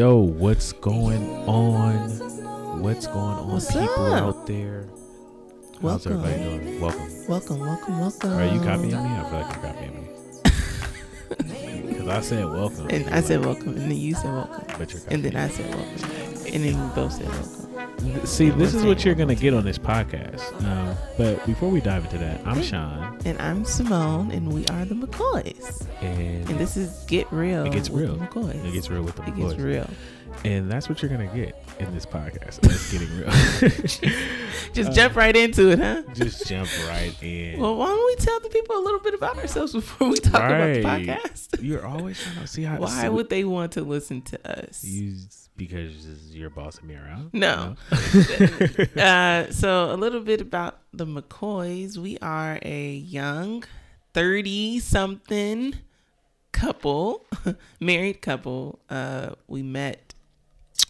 Yo, what's going on? What's going on, What's people up? out there? How's Welcome. everybody doing? Welcome. Welcome, welcome, welcome. Are you copying me? I feel like you're copying me. Because I said welcome. And I said welcome, and then you said welcome, but you're and copying then I said welcome, and then we both said welcome. See, this is what you're going to get on this podcast. Um, but before we dive into that, I'm Sean. And I'm Simone, and we are the McCoys. And, And this is Get Real. it gets real. McCoys. It gets real with the McCoys. It gets real. And that's what you're going to get in this podcast. It's getting real. Just Uh, jump right into it, huh? Just jump right in. Well, why don't we tell the people a little bit about ourselves before we talk Right. about the podcast? You're always trying to see how. Why see- would they want to listen to us? you because you're bossing me around? No. uh, so a little bit about the McCoys. We are a young, thirty-something couple, married couple. Uh, we met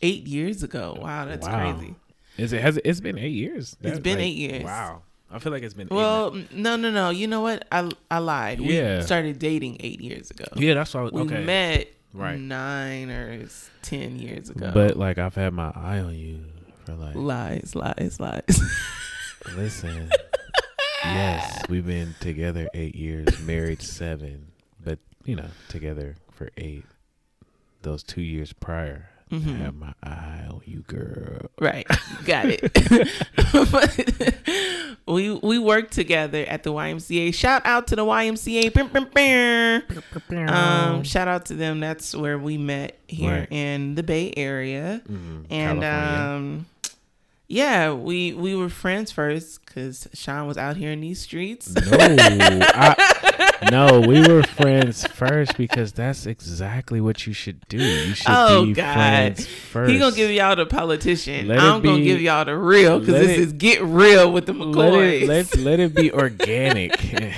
eight years ago. Wow, that's Wow. crazy. Is it has it, it's been eight years? It's been like, eight years. Wow, I feel like it's been. eight Well, n- no, no, no. You know what? I I lied. Yeah. We started dating eight years ago. yeah, that's was- We okay, met Right. nine or ten years ago. but like I've had my eye on you for like. lies, lies, lies. Listen, yes, we've been together eight years, married seven, but you know, together for eight. Those two years prior, I Mhm. had my eye on you, girl. Right. Got it. But we we worked together at the YMCA. Shout out to the YMCA. Um, shout out to them. That's where we met here Right. in the Bay Area. Mhm, And California. um yeah, we we were friends first cuz Sean was out here in these streets. No, I, no, we were friends first because that's exactly what you should do. You should Oh, be God. friends first. He gonna give y'all the politician. Let I'm gonna give y'all the real because this it- is get real with the let it let let it be organic.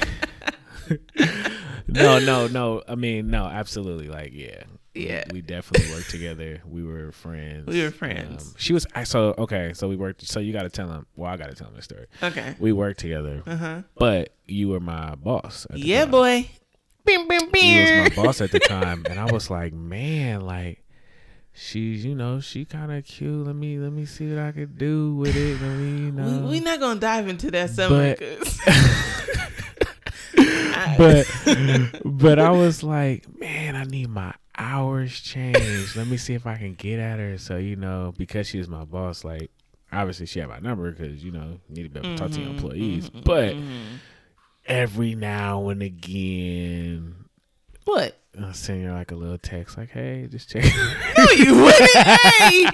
no, no, no. I mean, no, absolutely. Like, yeah, Yeah. We definitely worked together. We were friends. We were friends. Um, she was. I so okay. So we worked. So you got to tell him. Well, I got to tell him the story. okay. We worked together, Uh huh. but you were my boss. Yeah, time. boy. Bim, bim, bim. he was my boss at the time, and I was like, man, like she's, you know, she kind of cute. Let me, let me see what I could do with it. Let me, you know. We we not gonna dive into that summer, But- but, but I was like, man, I need my hours changed. Let me see if I can get at her. So you know, because she was my boss, like. Obviously, she had my number because you know you need to be able to talk to your Mhm, employees. mhm, But mhm. every now and again, what? I'll send her like a little text, like, "Hey, just check." No, you wouldn't. hey,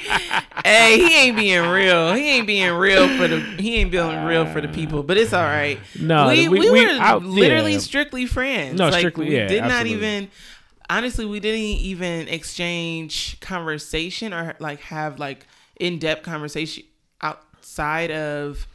hey, he ain't being real. He ain't being real for the. He ain't being real for the people. But it's all right. No, we, we- we, we- were I- literally yeah. strictly friends. No, like, strictly- we yeah, did not even. Honestly, we didn't even exchange conversation or like have like in depth conversation outside of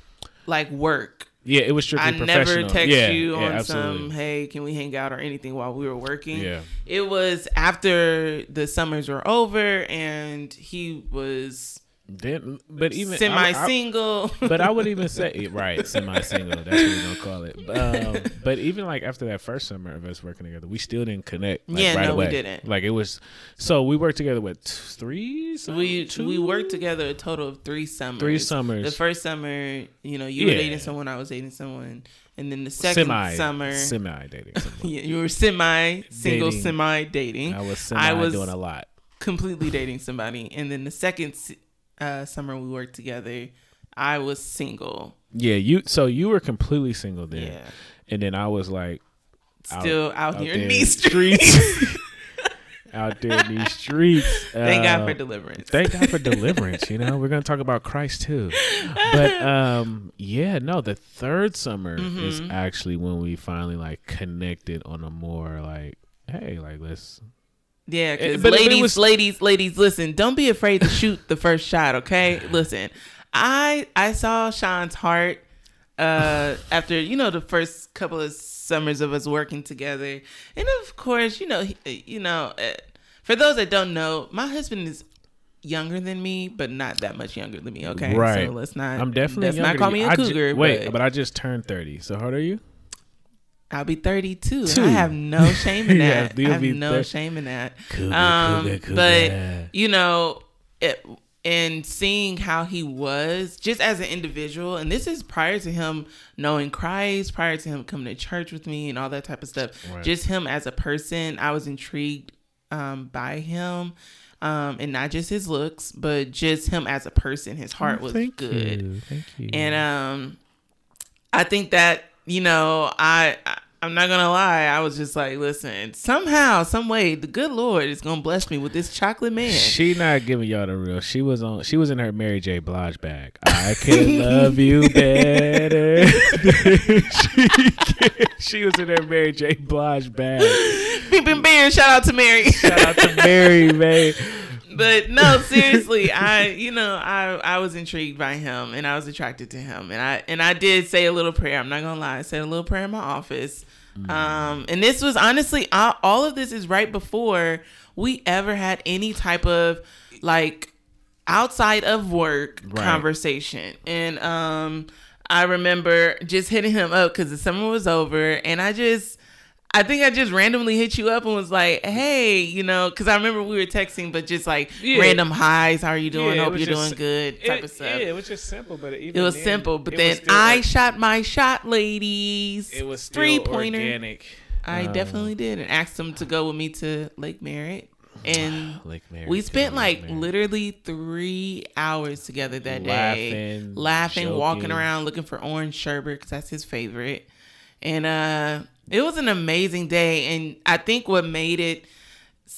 like work. Yeah, it was strictly I professional. never text yeah, you on some hey, can we hang out or anything while we were working. Yeah, It was after the summers were over and he was then, but even I- I- semi-single. but I would even say right, semi-single. That's what we're gonna call it. Um, but even like after that first summer of us working together, we still didn't connect. Like, Yeah, right no, we didn't. Like it was. So we worked together with three. some- we two? we worked together a total of three summers. Three summers. The first summer, you know, you were dating someone, I was dating someone, and then the second semi summer, semi dating. yeah, you were semi single, semi dating. I was semi I was- doing a lot. completely dating somebody, and then the second uh, summer we worked together, I was single. Yeah, you. So you were completely single then, Yeah, and then I was like still out, out here in these streets. out there in these streets. Thank God Uh, for deliverance. Thank God for deliverance. You know, we're gonna talk about Christ too. But um, yeah, no, the third summer is Mhm. actually when we finally like connected on a more like, hey, like let's. Yeah, Eh, because ladies, was- ladies, ladies, listen. Don't be afraid to shoot the first shot. Okay, listen. I I saw Sean's heart uh after you know the first couple of summers of us working together, and of course you know he, you know uh, for those that don't know, my husband is younger than me, but not that much younger than me. Okay, Right. So let's not. I'm definitely. Let's not call me a I ju- cougar. wait, but, but I just turned thirty. So how old are you? I'll be 32. Two. I have no shame in that. you'll I have no thir- shame in that. Um, but you know, it, and seeing how he was just as an individual, and this is prior to him knowing Christ, prior to him coming to church with me, and all that type of stuff. Right. Just him as a person, I was intrigued um, by him. Um, and not just his looks, but just him as a person. His heart was Thank good you, Thank you. and um i think that you know i, I i'm not gonna lie i was just like listen somehow some way the good lord is gonna bless me with this chocolate man She not giving y'all the real. She was on. She was in her Mary J. Blige bag. I can love you better. she, can. she was in her Mary J. Blige bag. Beep, beep, beep. shout out to mary Shout out to Mary, man. but no seriously i you know i i was intrigued by him and i was attracted to him. And i and i did say a little prayer. I'm not gonna lie. I said a little prayer in my office. Um and this was honestly all, all of this is right before we ever had any type of like outside of work Right. conversation. And um i remember just hitting him up because the summer was over and i just I think I just randomly hit you up and was like, "Hey, you know," because I remember we were texting, but just like Yeah. random highs. How are you doing? Yeah, Hope you're just- doing good. Type it, of stuff. Yeah, it was just simple, but even it was then, simple, but then I or- shot my shot, ladies. it was three pointer. organic. I Um, definitely did, and asked him to go with me to Lake Merritt, and Lake Mary. we spent Lake like Mary. literally three hours together that day, Laughing, laughing, walking around looking for orange sherbet because that's his favorite. And uh, it was an amazing day, and I think what made it,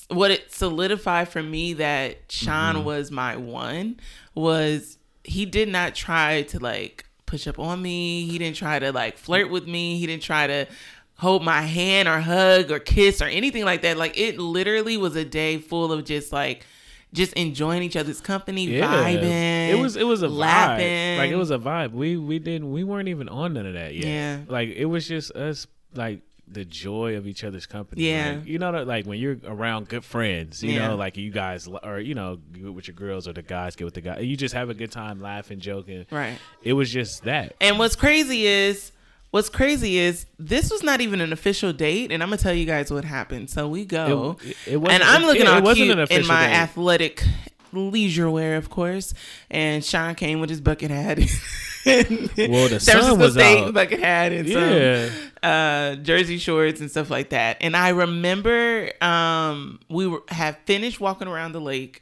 what it solidified for me that Sean Mm-hmm. was my one was he did not try to like push up on me. He didn't try to like flirt with me. He didn't try to hold my hand or hug or kiss or anything like that. Like it literally was a day full of just like just enjoying each other's company, vibing. It was it was a laughing. vibe. Like it was a vibe. We we didn't we weren't even on none of that yet. Yeah. Like it was just us like the joy of each other's company. Yeah. Like, you know like when you're around good friends, you Yeah. know, like you guys or you know, you with your girls or the guys get with the guys. You just have a good time laughing, joking. right. It was just that. And what's crazy is what's crazy is this was not even an official date, and I'm gonna tell you guys what happened. So we go, It- it and I'm looking it all wasn't cute an in my date. athletic leisure wear, of course. And Sean came with his bucket hat. Well, the sun was out. bucket hat and Yeah. some uh, jersey shorts and stuff like that. And I remember um, we were have finished walking around the lake.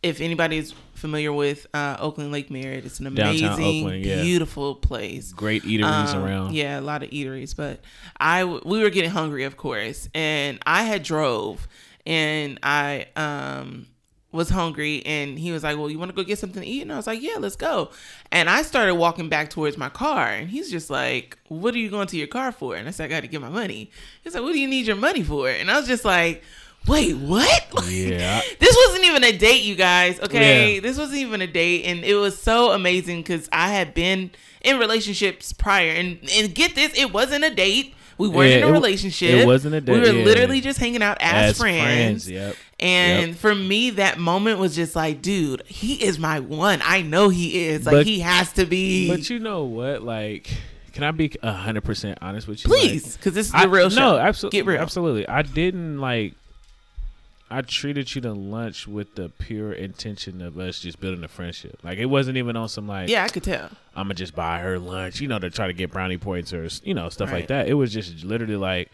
If anybody's familiar with uh, Oakland Lake Merritt, it's an amazing, Oakland, yeah. beautiful place. Great eateries Um, around. Yeah, a lot of eateries, but I w- we were getting hungry, of course, and I had drove, and I um was hungry, and he was like, "Well, you want to go get something to eat?" And I was like, "Yeah, let's go." And I started walking back towards my car, and he's just like, "What are you going to your car for?" And I said, "I got to get my money." He's like, "What do you need your money for?" And I was just like. Wait, what? Like, Yeah. this wasn't even a date, you guys. Okay, Yeah. this wasn't even a date, and it was so amazing because I had been in relationships prior, and and get this, it wasn't a date. We weren't Yeah, in a it- relationship. it wasn't a date. We were yeah. literally just hanging out as, As friends. friends, yep. And Yep. for me, that moment was just like, dude, he is my one. I know he is. Like But- he has to be. But you know what? Like, can I be hundred percent honest with you? Please, Like, because this is I, the real show. No, absolutely. Get real. Absolutely. I didn't like. I treated you to lunch with the pure intention of us just building a friendship. Like it wasn't even on some like, Yeah, I could tell. I'm gonna just buy her lunch, you know, to try to get brownie points or you know stuff Right. like that. It was just literally like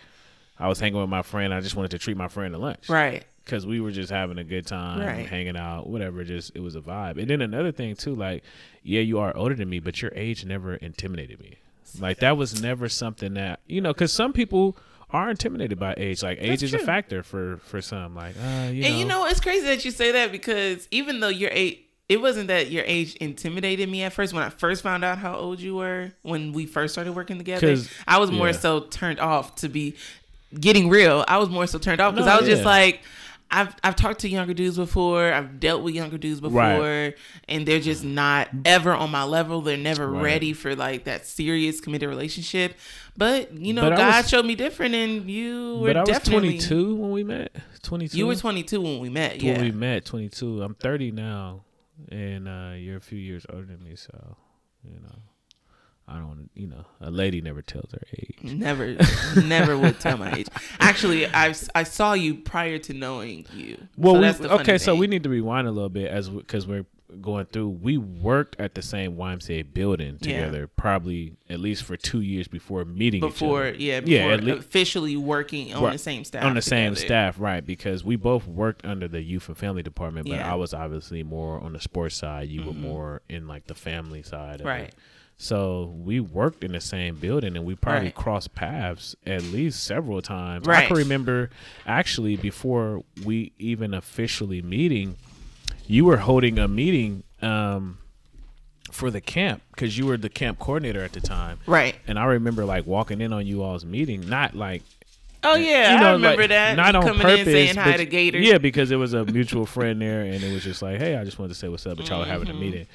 I was hanging with my friend. I just wanted to treat my friend to lunch, Right. Because we were just having a good time, Right. hanging out, whatever. Just it was a vibe. And then another thing too, like, yeah, you are older than me, but your age never intimidated me. Like that was never something that you know, because some people are intimidated by age. Like age That's is a factor for for some. Like, uh, you and know, you know, it's crazy that you say that because even though your age, it wasn't that your age intimidated me at first. When I first found out how old you were, when we first started working together, I was more yeah. so turned off to be getting real. I was more so turned off because No, I was just like. I've I've talked to younger dudes before. I've dealt with younger dudes before, Right. and they're just not ever on my level. They're never Right. ready for like that serious committed relationship. But you know, But God was- showed me different, and you were but I was definitely 22 when we met. 22. You were 22 when we met. when we met 22 i'm 30 now and uh you're a few years older than me so you know I don't, you know, a lady never tells her age. Never, never would tell my age. Actually, I I saw you prior to knowing you. Well, So we- that's the funny okay, so we need to rewind a little bit as because we're going through. We worked at the same YMCA building Yeah. together, probably at least for two years before meeting before, each other. yeah, Yeah, before at lea- officially working on Right. the same staff. on the same staff, right? Because we both worked under the youth and family department, but Yeah. I was obviously more on the sports side. You were mm-hmm. more in like the family side, of Right. It. So we worked in the same building, and we probably Right. crossed paths at least several times. I can remember actually before we even officially meeting, you were holding a meeting um, for the camp because you were the camp coordinator at the time. Right. And I remember like walking in on you all's meeting, not like Oh yeah, you know, I remember like, that. Not on coming purpose, in saying hi to Gator. Yeah, because it was a mutual friend there, and it was just like, hey, I just wanted to say what's up, but y'all were Mm-hmm. having a meeting.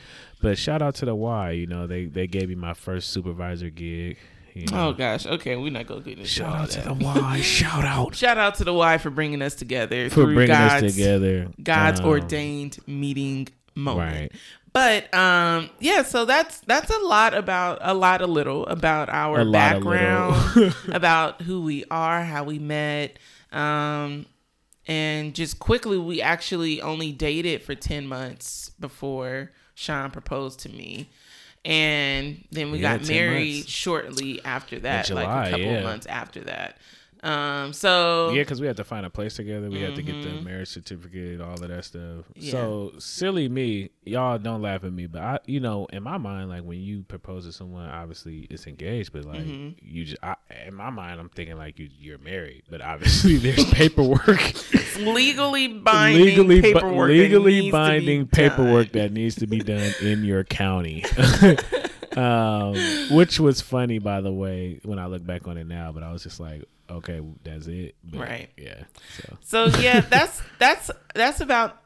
But shout out to the Y, you know, they they gave me my first supervisor gig. You know. Oh gosh. Okay, we're not gonna get into shout out to the Y, shout out Shout out to the Y for bringing us together for bringing God's, us together. God's Um, ordained meeting moment. Right. But um, yeah, so that's that's a lot about a lot a little about our A background, about who we are, how we met, um, and just quickly, we actually only dated for ten months before Sean proposed to me, and then we Yeah, got married months. shortly after that, like a couple yeah. months after that. Um, so Yeah, because we had to find a place together. We had to get Mm-hmm. the marriage certificate, all of that stuff. Yeah. So silly me, y'all don't laugh at me, but I, you know, in my mind, like when you propose to someone, obviously it's engaged, but like Mm-hmm. you just, I, in my mind, I'm thinking like you, you're married, but obviously there's paperwork, legally binding legally, paperwork, legally binding done. paperwork that needs to be done in your county. um, which was funny, by the way, when I look back on it now. But I was just like, okay, that's it. But, Right. Yeah. So. So yeah, that's that's that's about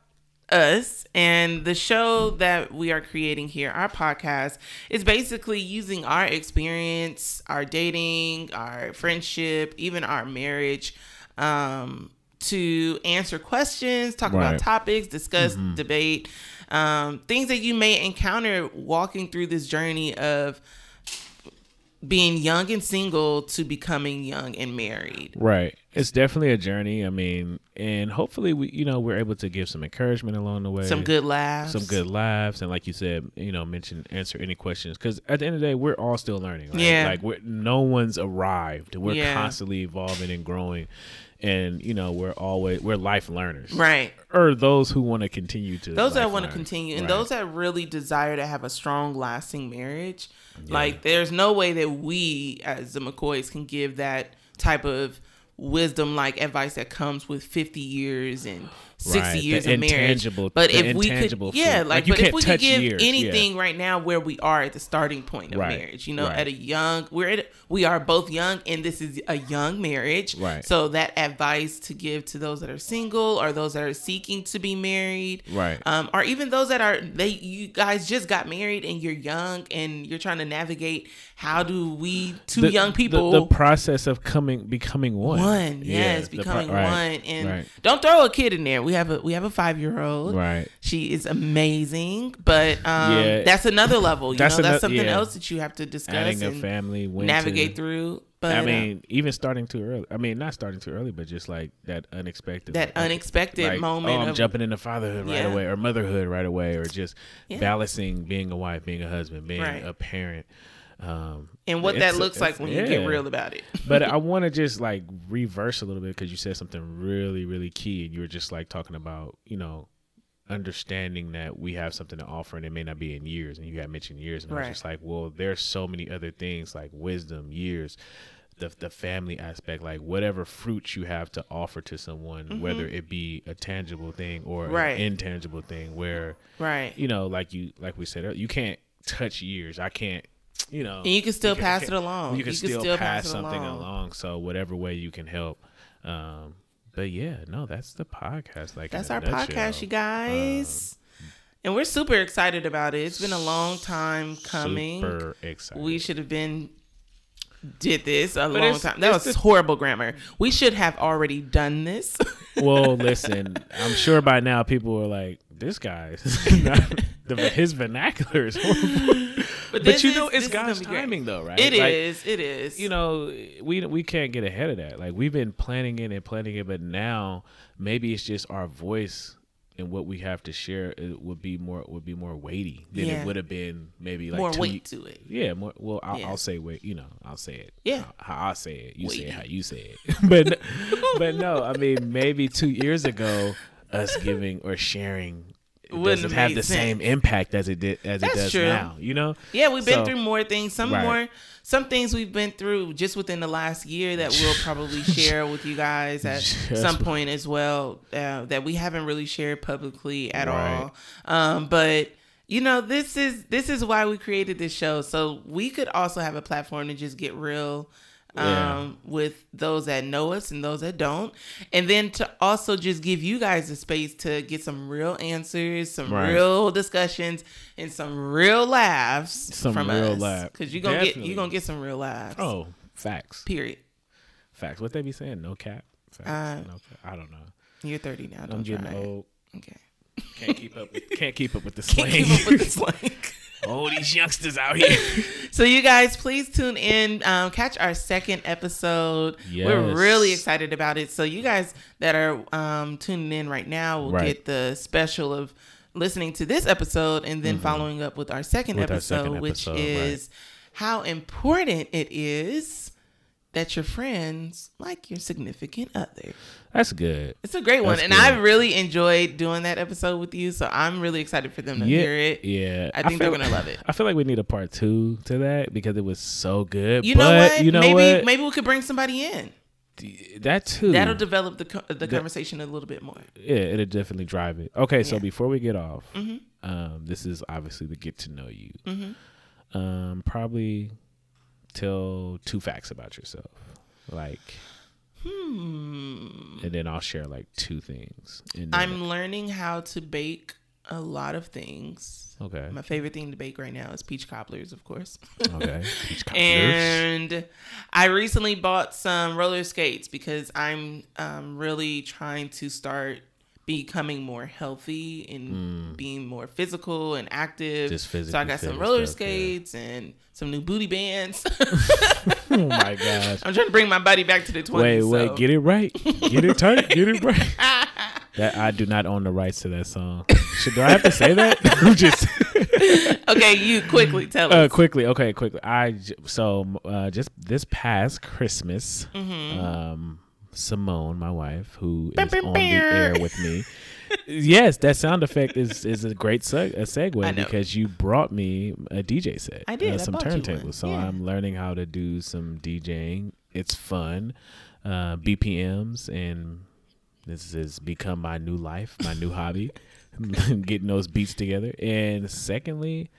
us and the show that we are creating here. Our podcast is basically using our experience, our dating, our friendship, even our marriage, um, to answer questions, talk Right. about topics, discuss, debate, um, things that you may encounter walking through this journey of being young and single to becoming young and married. Right. It's definitely a journey. I mean, and hopefully we, you know, we're able to give some encouragement along the way. Some good laughs. some good laughs, and like you said, you know, mention answer any questions because at the end of the day, we're all still learning. Right? Yeah. like no one's arrived. We're Yeah. constantly evolving and growing, and you know, we're always we're life learners, Right. Or those who want to continue to those that want to continue and Right. those that really desire to have a strong lasting marriage like there's no way that we as the mccoys can give that type of wisdom like advice that comes with 50 years and 60 Right, years of marriage but if we could intangible yeah like, Like, but if we could give years, yeah. anything right now where we are at the starting point of Right, marriage you know right. at a young we're at, we are both young and this is a young marriage Right. so that advice to give to those that are single or those that are seeking to be married Right. um, or even those that are they you guys just got married and you're young and you're trying to navigate how do we two The- young people the, process of coming becoming one. one Yeah, yes pro- becoming right, one and right. don't throw a kid in there we have a we have a five year old Right. she is amazing but um Yeah. that's another level you That's know that's ano- something yeah. else that you have to discuss Adding a and family, navigate to- through but I mean, even starting too early. I mean, not starting too early, but just like that unexpected, that like, unexpected like, moment Oh, I'm of jumping into fatherhood right Yeah. away, or motherhood right away, or just Yeah. balancing being a wife, being a husband, being Right. a parent. Um, and what that looks like when you get real about it. But I want to just like reverse a little bit because you said something really, really key, and you were just like talking about, you know, understanding that we have something to offer and it may not be in years and you got mentioned years and I was just like well there's so many other things like wisdom years the, the family aspect like whatever fruits you have to offer to someone whether it be a tangible thing or Mm-hmm. Right. an intangible thing where right. you know like you like we said you can't touch years. I can't you know and you can still you can- pass it along you can, still, still pass, it something along. So whatever way you can help. Um, but yeah, no, that's the podcast. Like That's our nutshell. podcast, you guys. and we're super excited about it. It's been a long time coming. Super excited. We should have been did this a long time. That was the- horrible grammar. We should have already done this. well, listen, I'm sure by now people are like, this guy's not, the, his vernacular is horrible. But, this you is- know, it's God's timing, though, right? It Like, is. It is. you know we we can't get ahead of that like we've been planning it and planning it but now maybe it's just our voice and what we have to share it would be more would be more weighty than Yeah. it would have been maybe like more two, weight to it. yeah more well I'll, Yeah. I'll say wait you know I'll say it Yeah. how, how I say it you say it how you say it but but no I mean maybe two years ago us giving or sharing it Wouldn't doesn't have the same impact as it did as That's it does true. now you know Yeah, we've been So- through more things. Some Right. more, some things we've been through just within the last year that we'll probably share with you guys at some point as well. Uh, that we haven't really shared publicly at Right. all. Um, but you know, this is this is why we created this show, so we could also have a platform to just get real. Um, Yeah. with those that know us and those that don't, and then to also just give you guys a space to get some real answers, some Right. real discussions, and some real laughs Some from real us. laughs. Because you're gonna get you're gonna get some real laughs. oh facts Period. Facts. What they be saying? No cap. Facts. Uh, no cap. I don't know. You're 30 now. Don't I'm getting try it. old. Okay. Can't keep up. With, can't keep up with the Can't keep up with the slang. Oh, these youngsters out here. So you guys, please tune in. Um, catch our second episode. We're really excited about it. So you guys that are um, tuning in right now will Right. get the special of listening to this episode and then following up with our second Mm-hmm. With our episode, which episode, is how important it is that your friends like your significant other. That's good. It's a great one, That's and good. I really enjoyed doing that episode with you. So I'm really excited for them to Yeah, hear it. yeah. I think feel- they're gonna love it. I feel like we need a part two to that because it was so good. You but know what? You know maybe what? maybe we could bring somebody in. that too. That'll develop the co- the conversation a little bit more. yeah, it'll definitely drive it. Okay, so Yeah. before we get off, Mhm. um, this is obviously the get to know you. Mhm. Um, probably tell two facts about yourself, like, Hmm. and then I'll share like two things. I'm learning how to bake a lot of things. okay. My favorite thing to bake right now is peach cobblers, of course. Okay. Peach cobblers. and I recently bought some roller skates because I'm um, really trying to start becoming more healthy and being more physical and active. Mm. So I got some roller stuff, yeah. skates and some new booty bands. oh my gosh. I'm trying to bring my body back to the 20s. Wait, wait, so- get it right. Get it tight. Get it right. That I do not own the rights to that song. Should do I have to say that? Just okay, you quickly tell uh, quickly. Okay, quickly. I so uh, just this past Christmas, Mm-hmm. um, Simone, my wife, who is on the air with me. yes, that sound effect is is a great seg- a segue because you brought me a DJ set. I did. uh, some bought you one. turntables. So Yeah. I'm learning how to do some DJing. It's fun. Uh, BPMs and this has become my new life, my new hobby, getting those beats together. And secondly,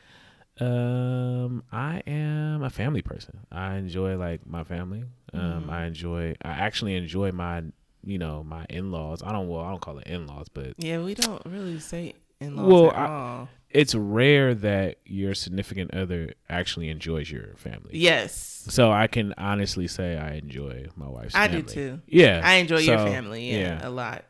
um, I am a family person. I enjoy like my family. Um, Mm-hmm. I enjoy. I actually enjoy my, you know, my in laws. I don't. Well, I don't call it in laws, but Yeah, we don't really say in laws Well, at I- all. it's rare that your significant other actually enjoys your family. Yes. So I can honestly say I enjoy my wife's. I do too. Yeah, I enjoy your So, family, yeah, a lot.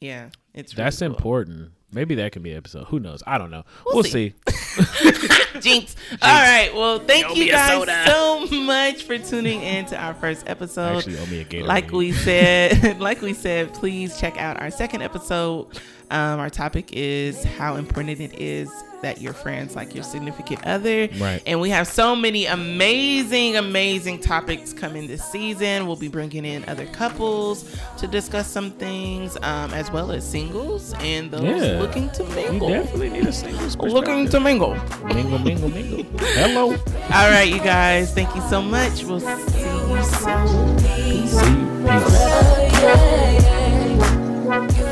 Yeah, it's really That's cool. important. Maybe that can be an episode. Who knows? I don't know. We'll We'll, see. see. Jinx. All right. Well, thank Owe you guys so much for tuning in to our first episode. Actually, owe me a Gatorade. like we said, like we said, please check out our second episode. Um, our topic is how important it is that your friends like your significant other. Right. And we have so many amazing, amazing topics coming this season. We'll be bringing in other couples to discuss some things, um, as well as singles and those Yeah. looking to we mingle. definitely need a singles Looking to mingle. mingle, mingle, mingle, mingle. Hello. All right, you guys. Thank you so much. We'll see you soon. See you. Peace.